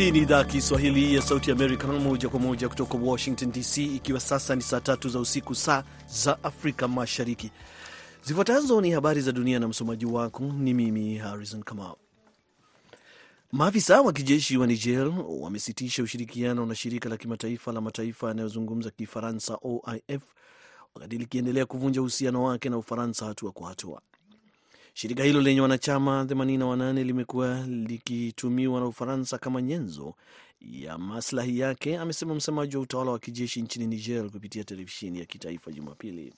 Hii ni idhaa Kiswahili ya Sauti Amerika, moja kwa moja kutoka Washington DC, ikiwa sasa ni saa tatu za usiku, saa za Afrika Mashariki. Zifuatazo ni habari za dunia na msomaji wako ni mimi Harrison Kamau. Maafisa wa kijeshi wa Niger wamesitisha ushirikiano na shirika la kimataifa la mataifa yanayozungumza Kifaransa, OIF, wakati likiendelea kuvunja uhusiano wake na Ufaransa hatua kwa hatua. Shirika hilo lenye wanachama 88 limekuwa likitumiwa na Ufaransa kama nyenzo ya maslahi yake, amesema msemaji wa utawala wa kijeshi nchini Niger kupitia televisheni ya kitaifa Jumapili.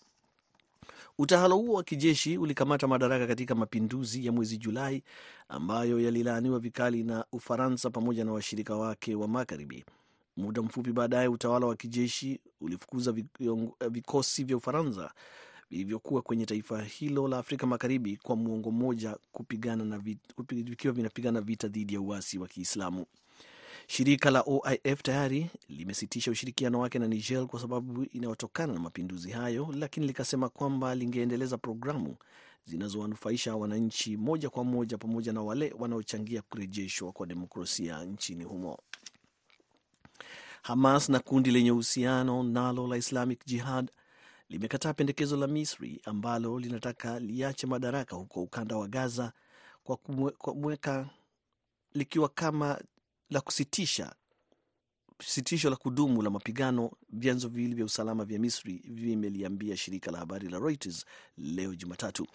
Utawala huo wa kijeshi ulikamata madaraka katika mapinduzi ya mwezi Julai ambayo yalilaaniwa vikali na Ufaransa pamoja na washirika wake wa Magharibi. Muda mfupi baadaye, utawala wa kijeshi ulifukuza vikosi vya Ufaransa vilivyokuwa kwenye taifa hilo la Afrika Magharibi kwa muongo mmoja vikiwa vinapigana vita dhidi ya uasi wa Kiislamu. Shirika la OIF tayari limesitisha ushirikiano wake na Niger kwa sababu inayotokana na mapinduzi hayo, lakini likasema kwamba lingeendeleza programu zinazowanufaisha wananchi moja kwa moja pamoja na wale wanaochangia kurejeshwa kwa demokrasia nchini humo. Hamas na kundi lenye uhusiano nalo la Islamic Jihad limekataa pendekezo la Misri ambalo linataka liache madaraka huko ukanda wa Gaza kwa kumweka likiwa kama la kusitisha sitisho la kudumu la mapigano. Vyanzo viwili vya usalama vya Misri vimeliambia shirika la habari la Reuters leo Jumatatu.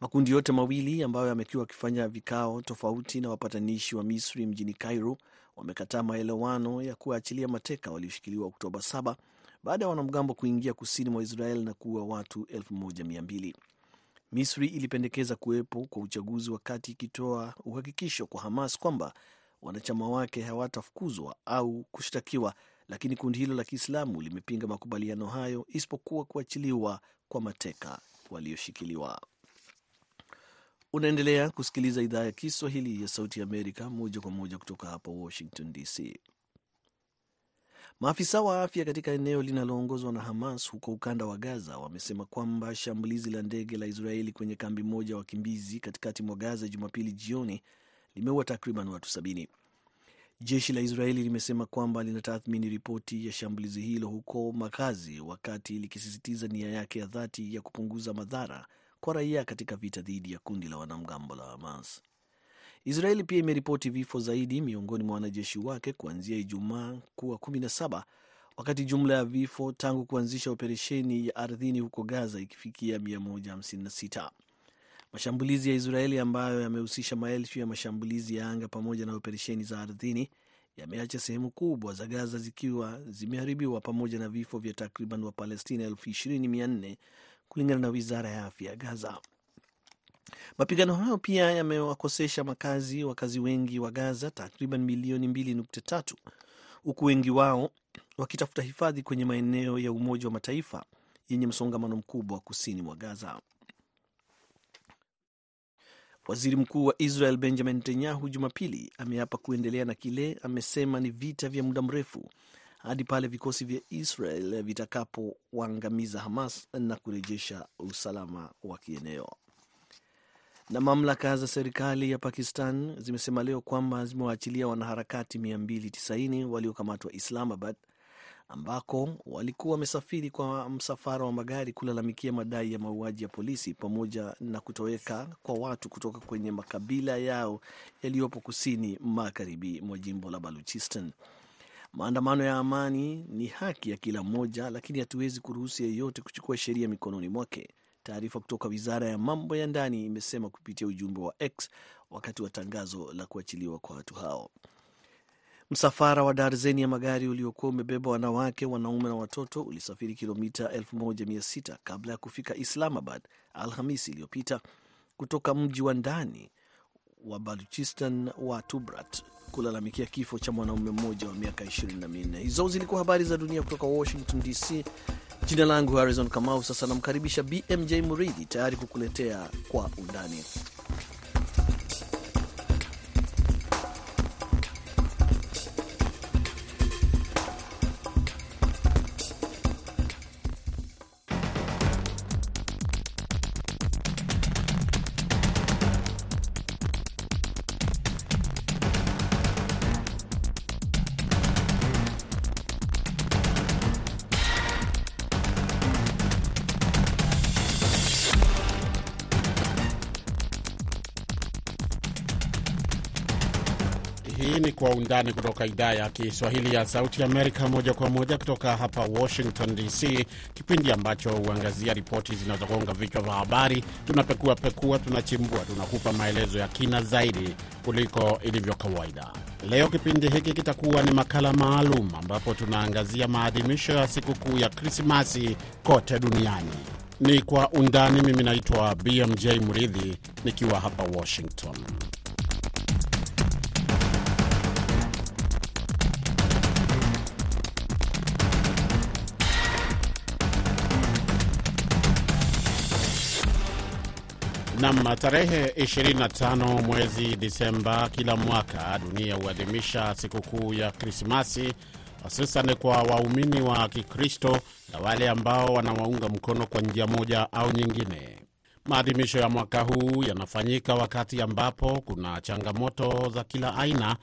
Makundi yote mawili ambayo yamekuwa wakifanya vikao tofauti na wapatanishi wa Misri mjini Cairo wamekataa maelewano ya kuwaachilia mateka walioshikiliwa Oktoba 7 baada ya wanamgambo kuingia kusini mwa Israel na kuua watu 1200. Misri ilipendekeza kuwepo kwa uchaguzi wakati ikitoa uhakikisho kwa Hamas kwamba wanachama wake hawatafukuzwa au kushtakiwa, lakini kundi hilo la Kiislamu limepinga makubaliano hayo isipokuwa kuachiliwa kwa mateka walioshikiliwa. Unaendelea kusikiliza idhaa ya Kiswahili ya Sauti ya Amerika moja kwa moja kutoka hapa Washington DC. Maafisa wa afya katika eneo linaloongozwa na Hamas huko ukanda wa Gaza wamesema kwamba shambulizi la ndege la Israeli kwenye kambi moja wakimbizi katikati mwa Gaza Jumapili jioni limeua takriban watu sabini. Jeshi la Israeli limesema kwamba linatathmini ripoti ya shambulizi hilo huko makazi, wakati likisisitiza nia yake ya dhati ya kupunguza madhara kwa raia katika vita dhidi ya kundi la wanamgambo la Hamas. Israeli pia imeripoti vifo zaidi miongoni mwa wanajeshi wake kuanzia Ijumaa kuwa 17 wakati jumla ya vifo tangu kuanzisha operesheni ya ardhini huko Gaza ikifikia 156. Mashambulizi ya Israeli ambayo yamehusisha maelfu ya mashambulizi ya anga pamoja na operesheni za ardhini yameacha sehemu kubwa za Gaza zikiwa zimeharibiwa pamoja na vifo vya takriban Wapalestina elfu ishirini mia nne kulingana na wizara ya afya ya Gaza. Mapigano hayo pia yamewakosesha makazi wakazi wengi wa Gaza takriban milioni 2.3 huku wengi wao wakitafuta hifadhi kwenye maeneo ya Umoja wa Mataifa yenye msongamano mkubwa kusini mwa Gaza. Waziri Mkuu wa Israel Benjamin Netanyahu Jumapili ameapa kuendelea na kile amesema ni vita vya muda mrefu hadi pale vikosi vya Israel vitakapowaangamiza Hamas na kurejesha usalama wa kieneo. Na mamlaka za serikali ya Pakistan zimesema leo kwamba zimewaachilia wanaharakati 290 waliokamatwa Islamabad ambako walikuwa wamesafiri kwa msafara wa magari kulalamikia madai ya mauaji ya polisi pamoja na kutoweka kwa watu kutoka kwenye makabila yao yaliyopo kusini magharibi mwa jimbo la Baluchistan. Maandamano ya amani ni haki ya kila mmoja, lakini hatuwezi kuruhusu yeyote kuchukua sheria mikononi mwake. Taarifa kutoka wizara ya mambo ya ndani imesema kupitia ujumbe wa X wakati wa tangazo la kuachiliwa kwa watu hao. Msafara wa darzeni ya magari uliokuwa umebeba wanawake, wanaume na watoto ulisafiri kilomita 1600 kabla ya kufika Islamabad Alhamisi iliyopita kutoka mji wa ndani wa Baluchistan wa Tubrat kulalamikia kifo cha mwanaume mmoja wa miaka 24. Hizo zilikuwa habari za dunia kutoka Washington DC. Jina langu Harrison Kamau. Sasa namkaribisha BMJ Muridhi tayari kukuletea kwa undani. Undani kutoka idhaa ya Kiswahili ya Sauti Amerika, moja kwa moja kutoka hapa Washington DC, kipindi ambacho huangazia ripoti zinazogonga vichwa vya habari. Tunapekua pekua, tunachimbua, tunakupa maelezo ya kina zaidi kuliko ilivyo kawaida. Leo kipindi hiki kitakuwa ni makala maalum ambapo tunaangazia maadhimisho ya sikukuu ya Krismasi kote duniani. Ni Kwa Undani. Mimi naitwa BMJ Mridhi nikiwa hapa Washington. Nam, tarehe 25 mwezi Disemba kila mwaka dunia huadhimisha sikukuu ya Krismasi, hususan kwa waumini wa Kikristo na wale ambao wanawaunga mkono kwa njia moja au nyingine. Maadhimisho ya mwaka huu yanafanyika wakati ambapo kuna changamoto za kila aina,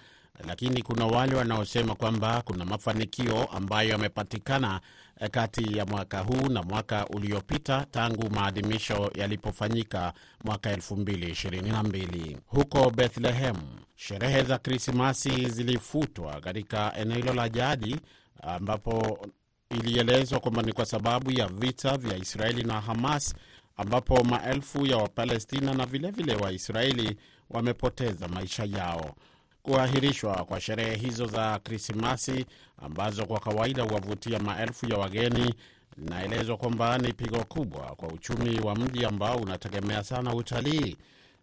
lakini kuna wale wanaosema kwamba kuna mafanikio ambayo yamepatikana kati ya mwaka huu na mwaka uliopita tangu maadhimisho yalipofanyika mwaka 2022 huko Bethlehem. Sherehe za Krismasi zilifutwa katika eneo hilo la jadi, ambapo ilielezwa kwamba ni kwa sababu ya vita vya Israeli na Hamas, ambapo maelfu ya Wapalestina na vilevile Waisraeli wamepoteza maisha yao. Kuahirishwa kwa sherehe hizo za Krismasi ambazo kwa kawaida huwavutia maelfu ya wageni, linaelezwa kwamba ni pigo kubwa kwa uchumi wa mji ambao unategemea sana utalii.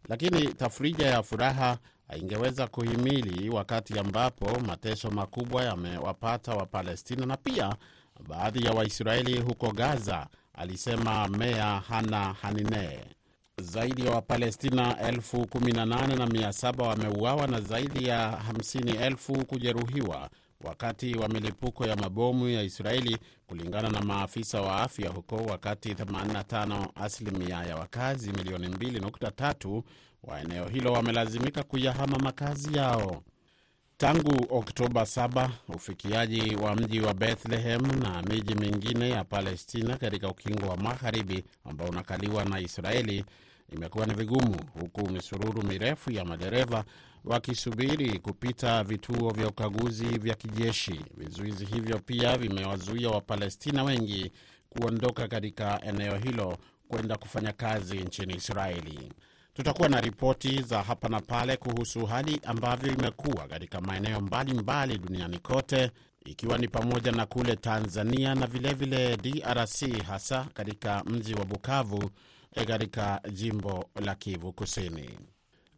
Lakini tafrija ya furaha haingeweza kuhimili wakati ambapo mateso makubwa yamewapata Wapalestina na pia baadhi ya Waisraeli huko Gaza, alisema meya Hana Hanine. Zaidi ya Wapalestina elfu kumi na nane na mia saba wameuawa na zaidi ya hamsini elfu kujeruhiwa wakati wa milipuko ya mabomu ya Israeli, kulingana na maafisa wa afya huko, wakati 85 asilimia ya wakazi milioni 2.3 wa eneo hilo wamelazimika kuyahama makazi yao. Tangu Oktoba 7 ufikiaji wa mji wa Bethlehem na miji mingine ya Palestina katika ukingo wa magharibi ambao unakaliwa na Israeli imekuwa ni vigumu, huku misururu mirefu ya madereva wakisubiri kupita vituo vya ukaguzi vya kijeshi. Vizuizi hivyo pia vimewazuia Wapalestina wengi kuondoka katika eneo hilo kwenda kufanya kazi nchini Israeli. Tutakuwa na ripoti za hapa na pale kuhusu hali ambavyo imekuwa katika maeneo mbalimbali duniani kote, ikiwa ni pamoja na kule Tanzania na vilevile vile DRC, hasa katika mji wa Bukavu katika jimbo la Kivu Kusini.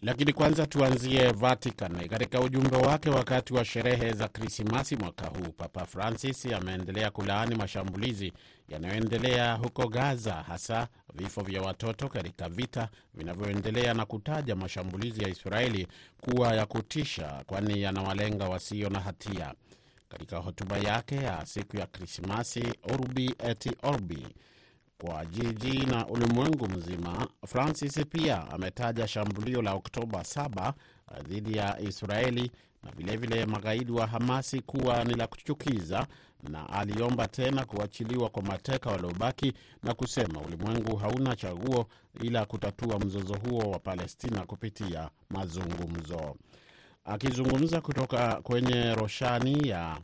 Lakini kwanza tuanzie Vatican. Katika ujumbe wake wakati wa sherehe za Krismasi mwaka huu, Papa Francis ameendelea kulaani mashambulizi yanayoendelea huko Gaza, hasa vifo vya watoto katika vita vinavyoendelea na kutaja mashambulizi ya Israeli kuwa ya kutisha, kwani yanawalenga wasio na hatia. Katika hotuba yake ya siku ya Krismasi, Urbi et Orbi, kwa jiji na ulimwengu mzima, Francis pia ametaja shambulio la Oktoba 7 dhidi ya Israeli na vilevile magaidi wa Hamasi kuwa ni la kuchukiza, na aliomba tena kuachiliwa kwa mateka waliobaki na kusema ulimwengu hauna chaguo ila kutatua mzozo huo wa Palestina kupitia mazungumzo. Akizungumza kutoka kwenye roshani ya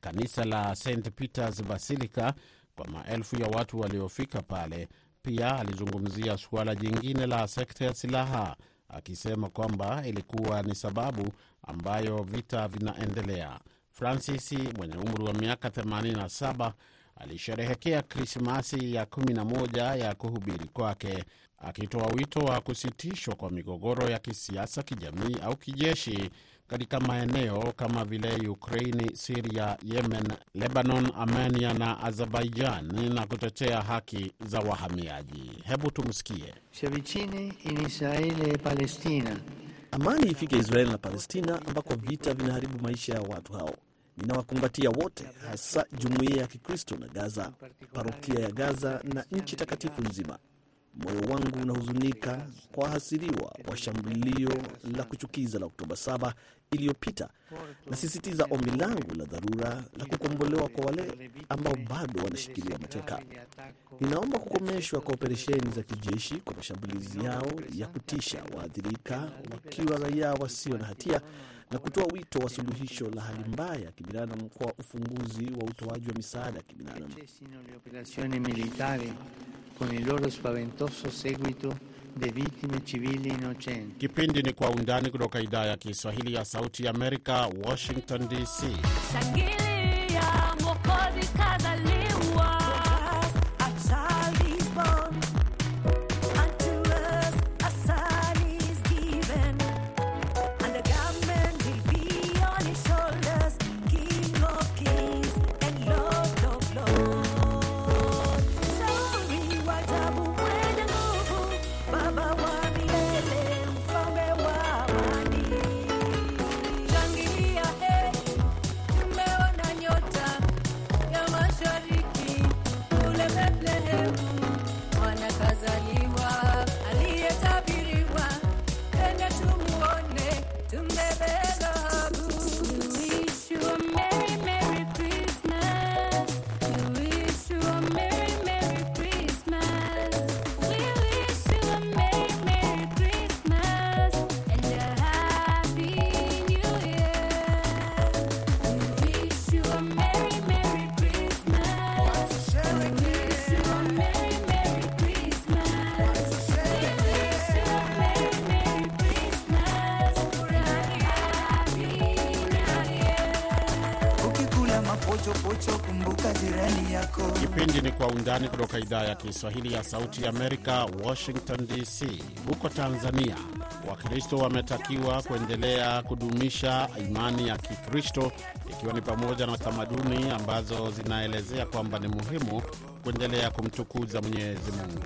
kanisa la St Peters Basilica kwa maelfu ya watu waliofika pale. Pia alizungumzia suala jingine la sekta ya silaha, akisema kwamba ilikuwa ni sababu ambayo vita vinaendelea. Francis mwenye umri wa miaka 87 alisherehekea Krismasi ya 11 ya kuhubiri kwake, akitoa wito wa kusitishwa kwa migogoro ya kisiasa, kijamii au kijeshi katika maeneo kama vile Ukraini, Siria, Yemen, Lebanon, Armenia na Azerbaijan na kutetea haki za wahamiaji. Hebu tumsikie. Siavicine in Israele e Palestina. Amani ifike Israeli na Palestina ambako vita vinaharibu maisha ya watu hao. Ninawakumbatia wote, hasa jumuiya ya Kikristo na Gaza, parokia ya Gaza na nchi takatifu nzima. Moyo wangu unahuzunika kwa wahasiriwa wa shambulio la kuchukiza la Oktoba 7 iliyopita. Nasisitiza ombi langu la dharura la kukombolewa kwa wale ambao bado wanashikiliwa mateka. Ninaomba kukomeshwa kwa operesheni za kijeshi kwa mashambulizi yao ya kutisha, waathirika wakiwa raia wasio na hatia, na kutoa wito wa suluhisho la hali mbaya ya kibinadamu kwa ufunguzi wa utoaji wa misaada ya kibinadamu. Kipindi ni Kwa Undani kutoka idhaa ya Kiswahili ya Sauti ya Amerika, Washington DC. Shangilia, kutoka idhaa ya Kiswahili ya Sauti ya Amerika, Washington DC. Huko Tanzania, Wakristo wametakiwa kuendelea kudumisha imani ya Kikristo, ikiwa ni pamoja na tamaduni ambazo zinaelezea kwamba ni muhimu kuendelea kumtukuza Mwenyezi Mungu.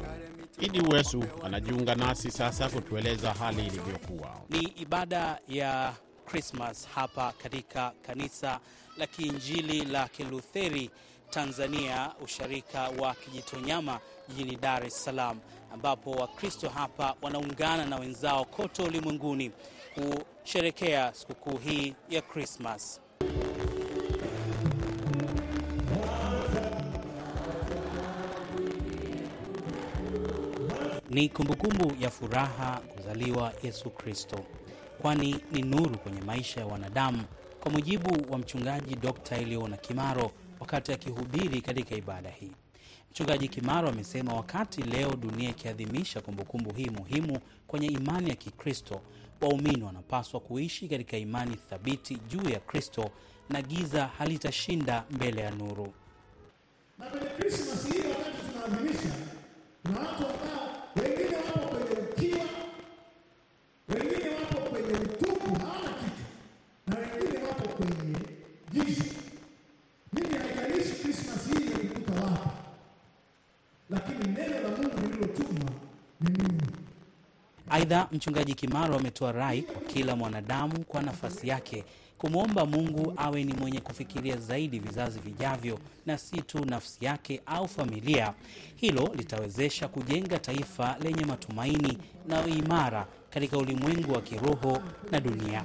Idi Uwesu anajiunga nasi sasa kutueleza hali ilivyokuwa. Ni ibada ya Krismas hapa katika kanisa la Kiinjili la Kilutheri Tanzania, usharika wa Kijitonyama jijini Dar es Salaam, ambapo Wakristo hapa wanaungana na wenzao kote ulimwenguni kusherekea sikukuu hii ya Krismas. Ni kumbukumbu ya furaha kuzaliwa Yesu Kristo, kwani ni nuru kwenye maisha ya wanadamu, kwa mujibu wa mchungaji Dr. Eliona Kimaro wakati akihubiri katika ibada hii. Mchungaji Kimaro amesema wakati leo dunia ikiadhimisha kumbukumbu hii muhimu kwenye imani ya Kikristo, waumini wanapaswa kuishi katika imani thabiti juu ya Kristo na giza halitashinda mbele ya nuru. na kwenye Krismasi hii wakati tunaadhimisha, kuna watu ambao wengine wapo kwenye ukiwa, wengine wapo kwenye utupu, hawana kitu, na wengine wapo kwenye giza. Mimi haijalishi Krismasi hii imekukuta wapi, lakini neno la Mungu lililotumwa ni Mungu. Aidha, mchungaji Kimaro ametoa rai kwa kila mwanadamu kwa nafasi yake kumwomba Mungu awe ni mwenye kufikiria zaidi vizazi vijavyo na si tu nafsi yake au familia. Hilo litawezesha kujenga taifa lenye matumaini na imara katika ulimwengu wa kiroho na dunia.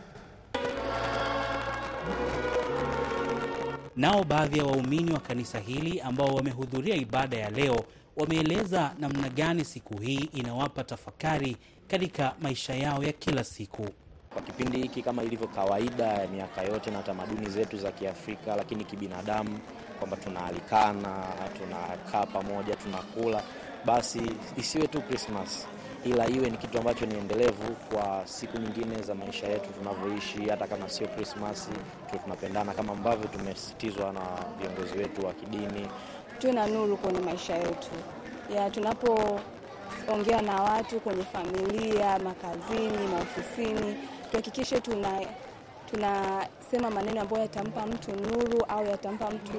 Nao baadhi ya waumini wa kanisa hili ambao wamehudhuria ibada ya leo wameeleza namna gani siku hii inawapa tafakari katika maisha yao ya kila siku. Kwa kipindi hiki kama ilivyo kawaida ya miaka yote na tamaduni zetu za Kiafrika, lakini kibinadamu, kwamba tunaalikana, tunakaa pamoja, tunakula, basi isiwe tu Krismas ila iwe ni kitu ambacho ni endelevu kwa siku nyingine za maisha yetu tunavyoishi, hata kama sio Krismasi, tu tunapendana kama ambavyo tumesisitizwa na viongozi wetu wa kidini. Tuwe na nuru kwenye maisha yetu ya tunapoongea na watu kwenye familia, makazini, maofisini, tuhakikishe tuna tunasema maneno ambayo yatampa mtu nuru au yatampa mtu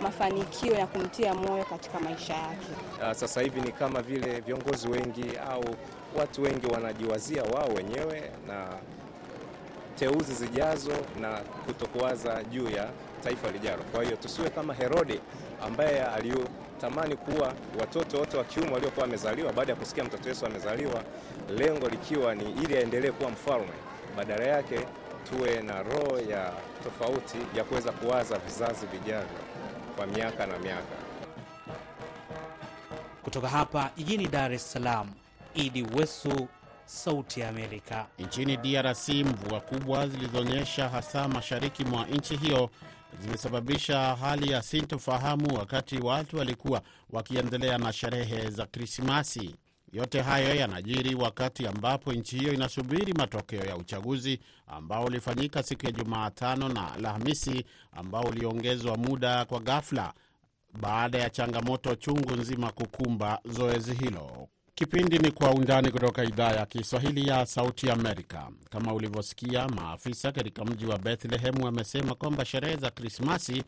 mafanikio ya kumtia moyo katika maisha yake. Sasa hivi ni kama vile viongozi wengi au watu wengi wanajiwazia wao wenyewe na teuzi zijazo na kutokuwaza juu ya taifa lijalo. Kwa hiyo tusiwe kama Herode ambaye alitamani kuwa watoto wote wa kiume waliokuwa wamezaliwa baada ya kusikia mtoto Yesu amezaliwa, lengo likiwa ni ili aendelee kuwa mfalme. Badala yake tuwe na roho ya tofauti ya kuweza kuwaza vizazi vijavyo kwa miaka na miaka. Kutoka hapa jijini Dar es Salaam, Idi Wesu, Sauti ya Amerika. Nchini DRC, mvua kubwa zilizonyesha hasa mashariki mwa nchi hiyo zimesababisha hali ya sintofahamu wakati watu walikuwa wakiendelea na sherehe za Krismasi. Yote hayo yanajiri wakati ambapo nchi hiyo inasubiri matokeo ya uchaguzi ambao ulifanyika siku ya Jumatano na Alhamisi, ambao uliongezwa muda kwa ghafla baada ya changamoto chungu nzima kukumba zoezi hilo. Kipindi ni Kwa Undani kutoka idhaa ya Kiswahili ya Sauti Amerika. Kama ulivyosikia, maafisa katika mji wa Bethlehemu wamesema kwamba sherehe za Krismasi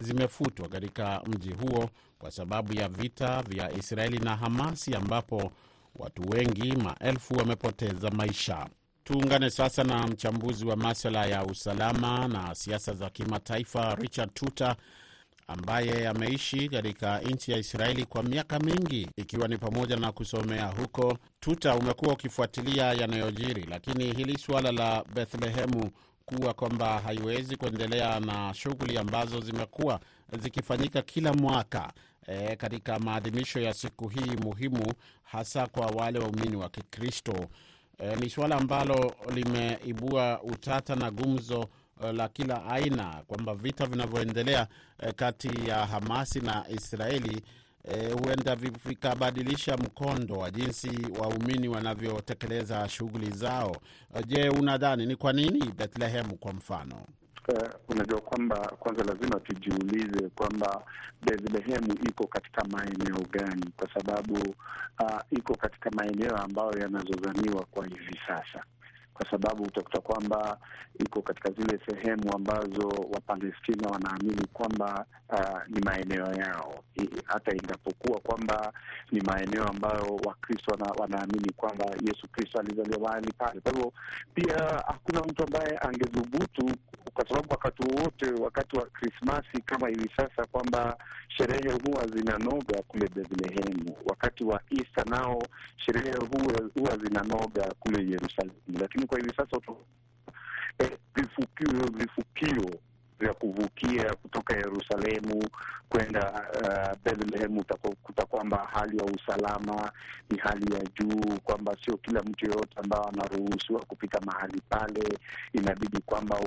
zimefutwa katika mji huo kwa sababu ya vita vya Israeli na Hamasi, ambapo watu wengi maelfu wamepoteza maisha. Tuungane sasa na mchambuzi wa maswala ya usalama na siasa za kimataifa Richard Tuta ambaye ameishi katika nchi ya Israeli kwa miaka mingi ikiwa ni pamoja na kusomea huko. Tuta, umekuwa ukifuatilia yanayojiri, lakini hili suala la Bethlehemu kuwa kwamba haiwezi kuendelea na shughuli ambazo zimekuwa zikifanyika kila mwaka e, katika maadhimisho ya siku hii muhimu, hasa kwa wale waumini wa Kikristo e, ni suala ambalo limeibua utata na gumzo la kila aina kwamba vita vinavyoendelea kati ya Hamasi na Israeli e, huenda vikabadilisha mkondo wa jinsi waumini wanavyotekeleza shughuli zao. Je, unadhani ni kwa nini Bethlehem kwa mfano? Uh, unajua kwamba kwanza lazima tujiulize kwamba Bethlehemu iko katika maeneo gani, kwa sababu uh, iko katika maeneo ambayo yanazozaniwa kwa hivi sasa kwa sababu utakuta kwamba iko katika zile sehemu ambazo Wapalestina wanaamini kwamba uh, ni maeneo yao, hata ingapokuwa kwamba ni maeneo ambayo Wakristo wana, wanaamini kwamba Yesu Kristo alizaliwa mahali pale. Kwa hivyo pia hakuna mtu ambaye angedhubutu, kwa sababu wakati wowote, wakati wa Krismasi kama hivi sasa, kwamba sherehe huwa zinanoga kule Bethlehemu. Wakati wa Easter nao sherehe huwa, zinanoga kule Yerusalemu, lakini kwa hivi sasa eh, vifukio vifukio vya kuvukia kutoka Yerusalemu kwenda uh, Bethlehem utakuta kwamba hali ya usalama ni hali ya juu, kwamba sio kila mtu yoyote ambao anaruhusiwa kupita mahali pale, inabidi kwamba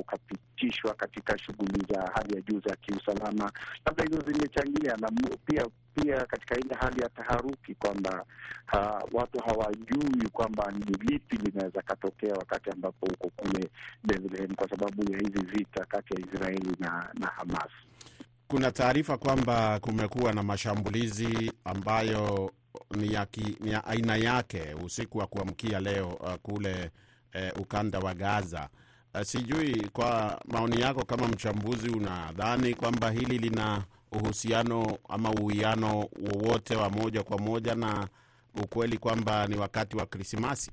ukapitishwa katika shughuli za hali ya juu za kiusalama. Labda hizo zimechangia na pia pia katika ile hali ya taharuki kwamba ha, watu hawajui kwamba ni lipi linaweza katokea wakati ambapo uko kule Bethlehem kwa sababu ya hizi vita kati ya Israeli na, na Hamas. Kuna taarifa kwamba kumekuwa na mashambulizi ambayo ni ya, ki, ni ya aina yake usiku wa kuamkia leo uh, kule uh, ukanda wa Gaza. Uh, sijui kwa maoni yako kama mchambuzi, unadhani kwamba hili lina uhusiano ama uwiano wowote wa moja kwa moja na ukweli kwamba ni wakati wa Krismasi?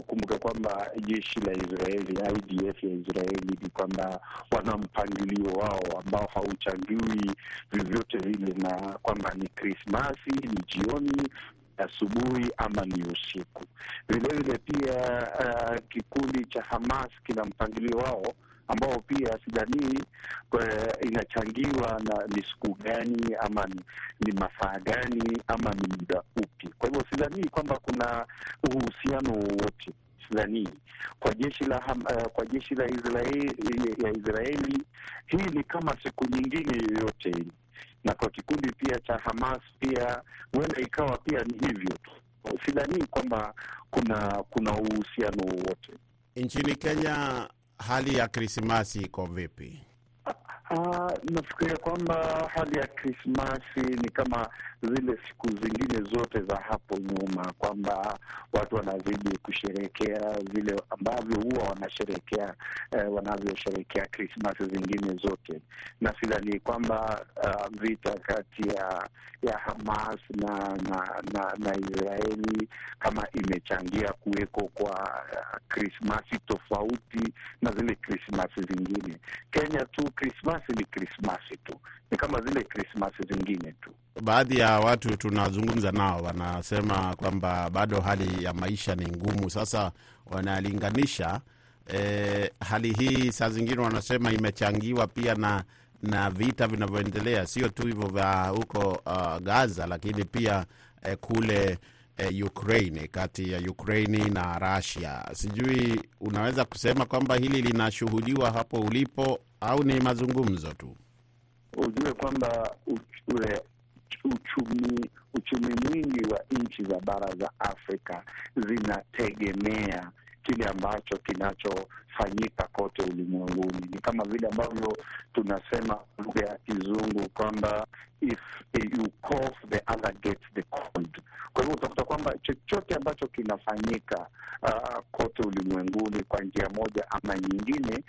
Ukumbuke kwamba jeshi la Israeli, IDF ya Israeli, ni kwamba wana mpangilio wao ambao hauchangiwi vyovyote vile, na kwamba ni Krismasi, ni jioni asubuhi ama ni usiku. Vilevile pia uh, kikundi cha Hamas kina mpangilio wao ambao pia sidhanii inachangiwa na ni siku gani ama ni, masaa gani ama ni muda upi. Kwa hivyo sidhanii kwamba kuna uhusiano wowote, sidhanii kwa jeshi la uh, kwa jeshi la Israeli, ya Israeli hii ni kama siku nyingine yoyote na kwa kikundi pia cha Hamas pia huenda ikawa pia ni hivyo tu. Sidhanii kwamba kuna kuna uhusiano wowote. Nchini Kenya hali ya Krismasi iko vipi? Uh, nafikiria kwamba hali ya Krismasi ni kama zile siku zingine zote za hapo nyuma, kwamba watu wanazidi kusherehekea vile ambavyo huwa wanasherehekea eh, wanavyosherehekea Krismasi zingine zote, na sidhani kwamba uh, vita kati ya ya Hamas na na, na, na Israeli kama imechangia kuweko kwa Krismasi uh, tofauti na zile Krismasi zingine. Kenya tu Krismasi ni Krismasi tu, ni kama zile Krismasi zingine tu. Baadhi ya watu tunazungumza nao wanasema kwamba bado hali ya maisha ni ngumu. Sasa wanalinganisha e, hali hii saa zingine wanasema imechangiwa pia na na vita vinavyoendelea, sio tu hivyo vya huko uh, Gaza, lakini pia eh, kule eh, Ukraine, kati ya Ukraini na Russia. Sijui unaweza kusema kwamba hili linashuhudiwa hapo ulipo au ni mazungumzo tu? Ujue kwamba uchumi uchumi mwingi wa nchi za bara za Afrika zinategemea kile ambacho kinachofanyika kote ulimwenguni. Ni kama vile ambavyo tunasema lugha ya Kizungu kwamba if you cough the other gets the cold. Kwa hivyo utakuta kwamba chochote ambacho kinafanyika uh, kote ulimwenguni kwa njia moja ama nyingine,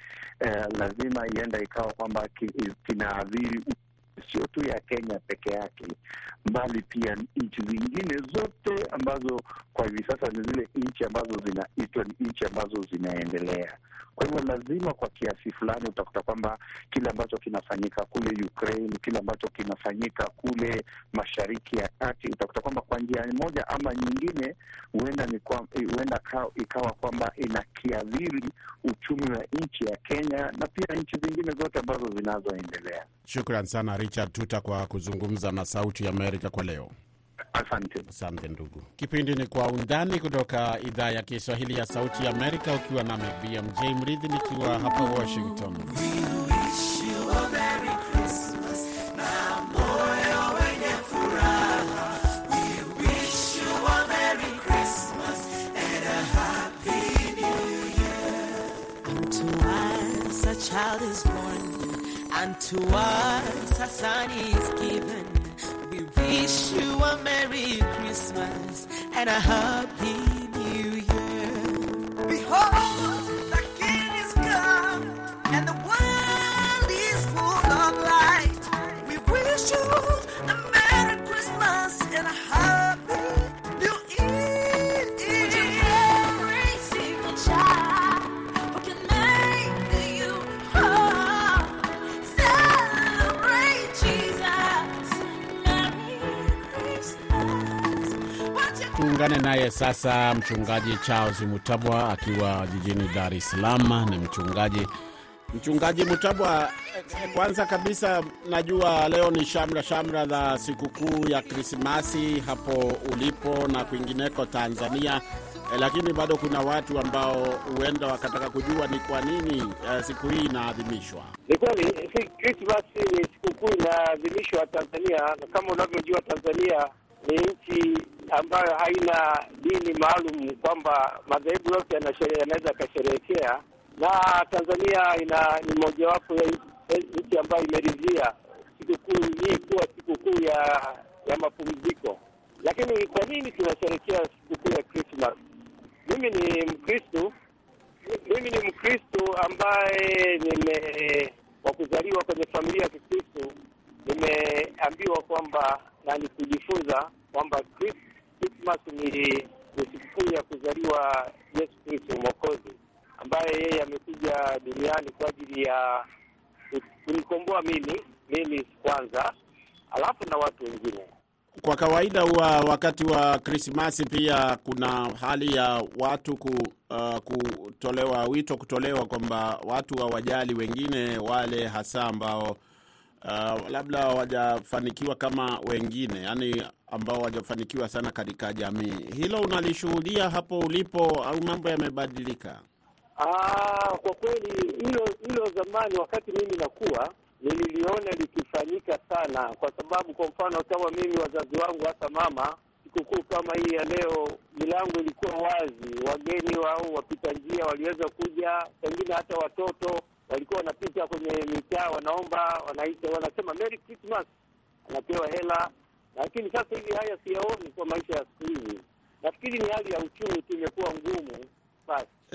uh, lazima ienda ikawa kwamba kinaadhiri sio tu ya Kenya peke yake, bali pia nchi zingine zote ambazo kwa hivi sasa ni zile nchi ambazo zinaitwa ni nchi ambazo zinaendelea. Kwa hivyo lazima kwa kiasi fulani utakuta kwamba kile ambacho kinafanyika kule Ukraine, kile ambacho kinafanyika kule Mashariki ya Kati, utakuta kwamba kwa njia moja ama nyingine, huenda ni kwa, huenda ikawa kwamba inakiadhiri uchumi wa nchi ya Kenya na pia nchi zingine zote ambazo zinazoendelea. Shukran sana Richard Tuta kwa kuzungumza na Sauti ya Amerika kwa leo. Asante. Asante ndugu. Kipindi ni Kwa Undani kutoka idhaa ya Kiswahili ya Sauti ya Amerika, ukiwa nami BMJ Mridhi nikiwa hapa Washington. To us a son is given. We wish you a Merry Christmas and a Happy Tuungane naye sasa mchungaji Charles Mutabwa akiwa jijini Dar es Salaam. Ni mchungaji mchungaji Mutabwa, eh, kwanza kabisa najua leo ni shamra shamra za sikukuu ya Krismasi hapo ulipo na kwingineko Tanzania, eh, lakini bado kuna watu ambao huenda wakataka kujua ni kwa nini eh, siku hii inaadhimishwa. Ni kweli Krismasi ni sikukuu inaadhimishwa Tanzania, na kama unavyojua Tanzania ni nchi ambayo haina dini maalum kwamba madhehebu yote yanaweza yakasherehekea, na Tanzania ina ni mojawapo ya nchi ambayo imeridhia sikukuu hii kuwa sikukuu ya ya mapumziko. Lakini kwa nini tunasherehekea sikukuu ya Krismas? Mimi ni Mkristo mimi ni Mkristo ambaye nime kwa kuzaliwa kwenye familia ya Kikristo, nimeambiwa kwamba na ni kujifunza kwamba Krismas ni sikukuu ya kuzaliwa Yesu Kristo Mwokozi, ambaye yeye amekuja duniani kwa ajili ya kunikomboa mimi mimi kwanza, alafu na watu wengine. Kwa kawaida huwa wakati wa Krismasi pia kuna hali ya watu ku, uh, kutolewa wito kutolewa kwamba watu hawajali wengine wale hasa ambao uh, labda hawajafanikiwa kama wengine, yani ambao hawajafanikiwa sana katika jamii. Hilo unalishuhudia hapo ulipo au mambo yamebadilika? Ah, kwa kweli hilo hilo zamani, wakati mimi nakuwa nililiona likifanyika sana, kwa sababu kwa mfano kama mimi wazazi wangu, hasa mama, sikukuu kama hii ya leo, milango ilikuwa wazi, wageni au wapita njia waliweza kuja, pengine hata watoto walikuwa wanapita kwenye mitaa, wanaomba, wanaita, wanasema Merry Christmas, anapewa hela. Lakini sasa hivi haya siyaoni kwa maisha ya siku hizi. Nafikiri ni hali ya uchumi tu imekuwa ngumu.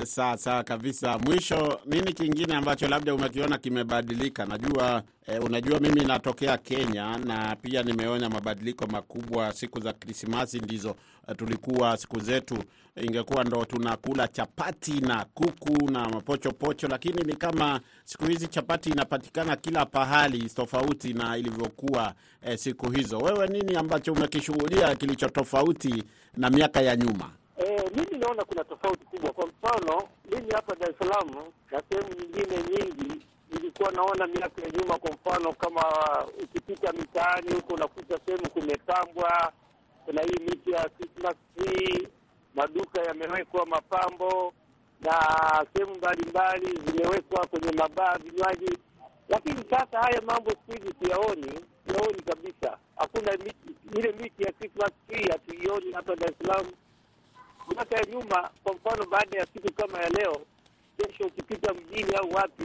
Sawa sawa kabisa. Mwisho, nini kingine ambacho labda umekiona kimebadilika? Najua eh, unajua mimi natokea Kenya na pia nimeona mabadiliko makubwa. Siku za Krismasi ndizo eh, tulikuwa siku zetu eh, ingekuwa ndo tunakula chapati na kuku na mapochopocho, lakini ni kama siku hizi chapati inapatikana kila pahali, tofauti na ilivyokuwa eh, siku hizo. Wewe nini ambacho umekishuhudia kilicho tofauti na miaka ya nyuma? Eh, mimi naona kuna tofauti kubwa. Kwa mfano, mimi hapa Dar es Salaam na sehemu nyingine nyingi nilikuwa naona miaka ya nyuma, kwa mfano kama ukipita mitaani huko unakuta sehemu kumepambwa kuna hii miti ya Christmas tree, maduka yamewekwa mapambo na sehemu mbalimbali zimewekwa kwenye mabaa vinywaji, lakini sasa haya mambo siku hizi siyaoni, siyaoni kabisa. Hakuna miti, ile miti ya Christmas tree hatuioni hapa Dar es Salaam. Miaka ya nyuma, kwa mfano, baada ya siku kama ya leo, kesho ukipita mjini au wapi,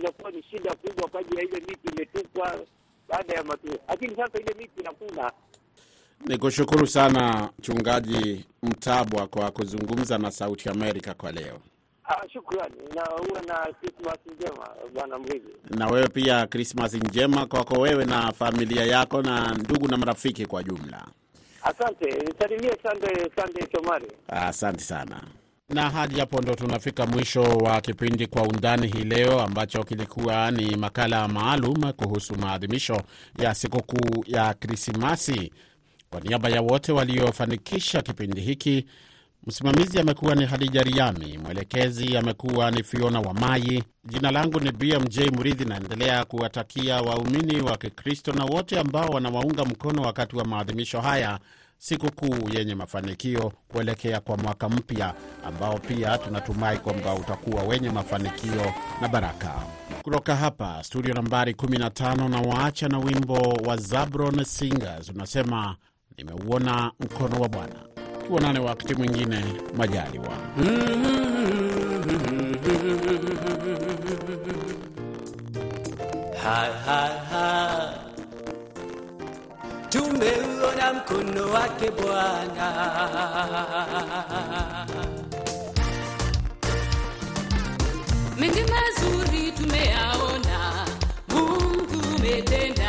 inakuwa ni shida kubwa kwa ajili ya ile miti imetupwa baada ya matua, lakini sasa ile miti hakuna. Ni kushukuru sana Mchungaji Mtabwa kwa kuzungumza na Sauti Amerika kwa leo, Ah, shukrani na uwe na Krismas njema bwana Mrizi. na wewe pia Krismas njema kwako wewe na familia yako na ndugu na marafiki kwa jumla. Asante, nisalimie Sande Sande Shomari. Asante sana. Na hadi hapo ndo tunafika mwisho wa kipindi Kwa Undani hii leo, ambacho kilikuwa ni makala maalum kuhusu maadhimisho ya sikukuu ya Krismasi. Kwa niaba ya wote waliofanikisha kipindi hiki, msimamizi amekuwa ni Hadija Riami, mwelekezi amekuwa ni Fiona Wamai. Jina langu ni BMJ Mridhi, naendelea kuwatakia waumini wa Kikristo na wote ambao wanawaunga mkono wakati wa maadhimisho haya sikukuu yenye mafanikio kuelekea kwa mwaka mpya ambao pia tunatumai kwamba utakuwa wenye mafanikio na baraka. Kutoka hapa studio nambari 15 na waacha na wimbo wa Zabron Singers unasema nimeuona mkono wa Bwana. Tuonane wakati mwingine majaliwa. Ha, ha, ha. Tumeuona mkono wake Bwana. mengi mazuri tumeyaona, Mungu umetenda,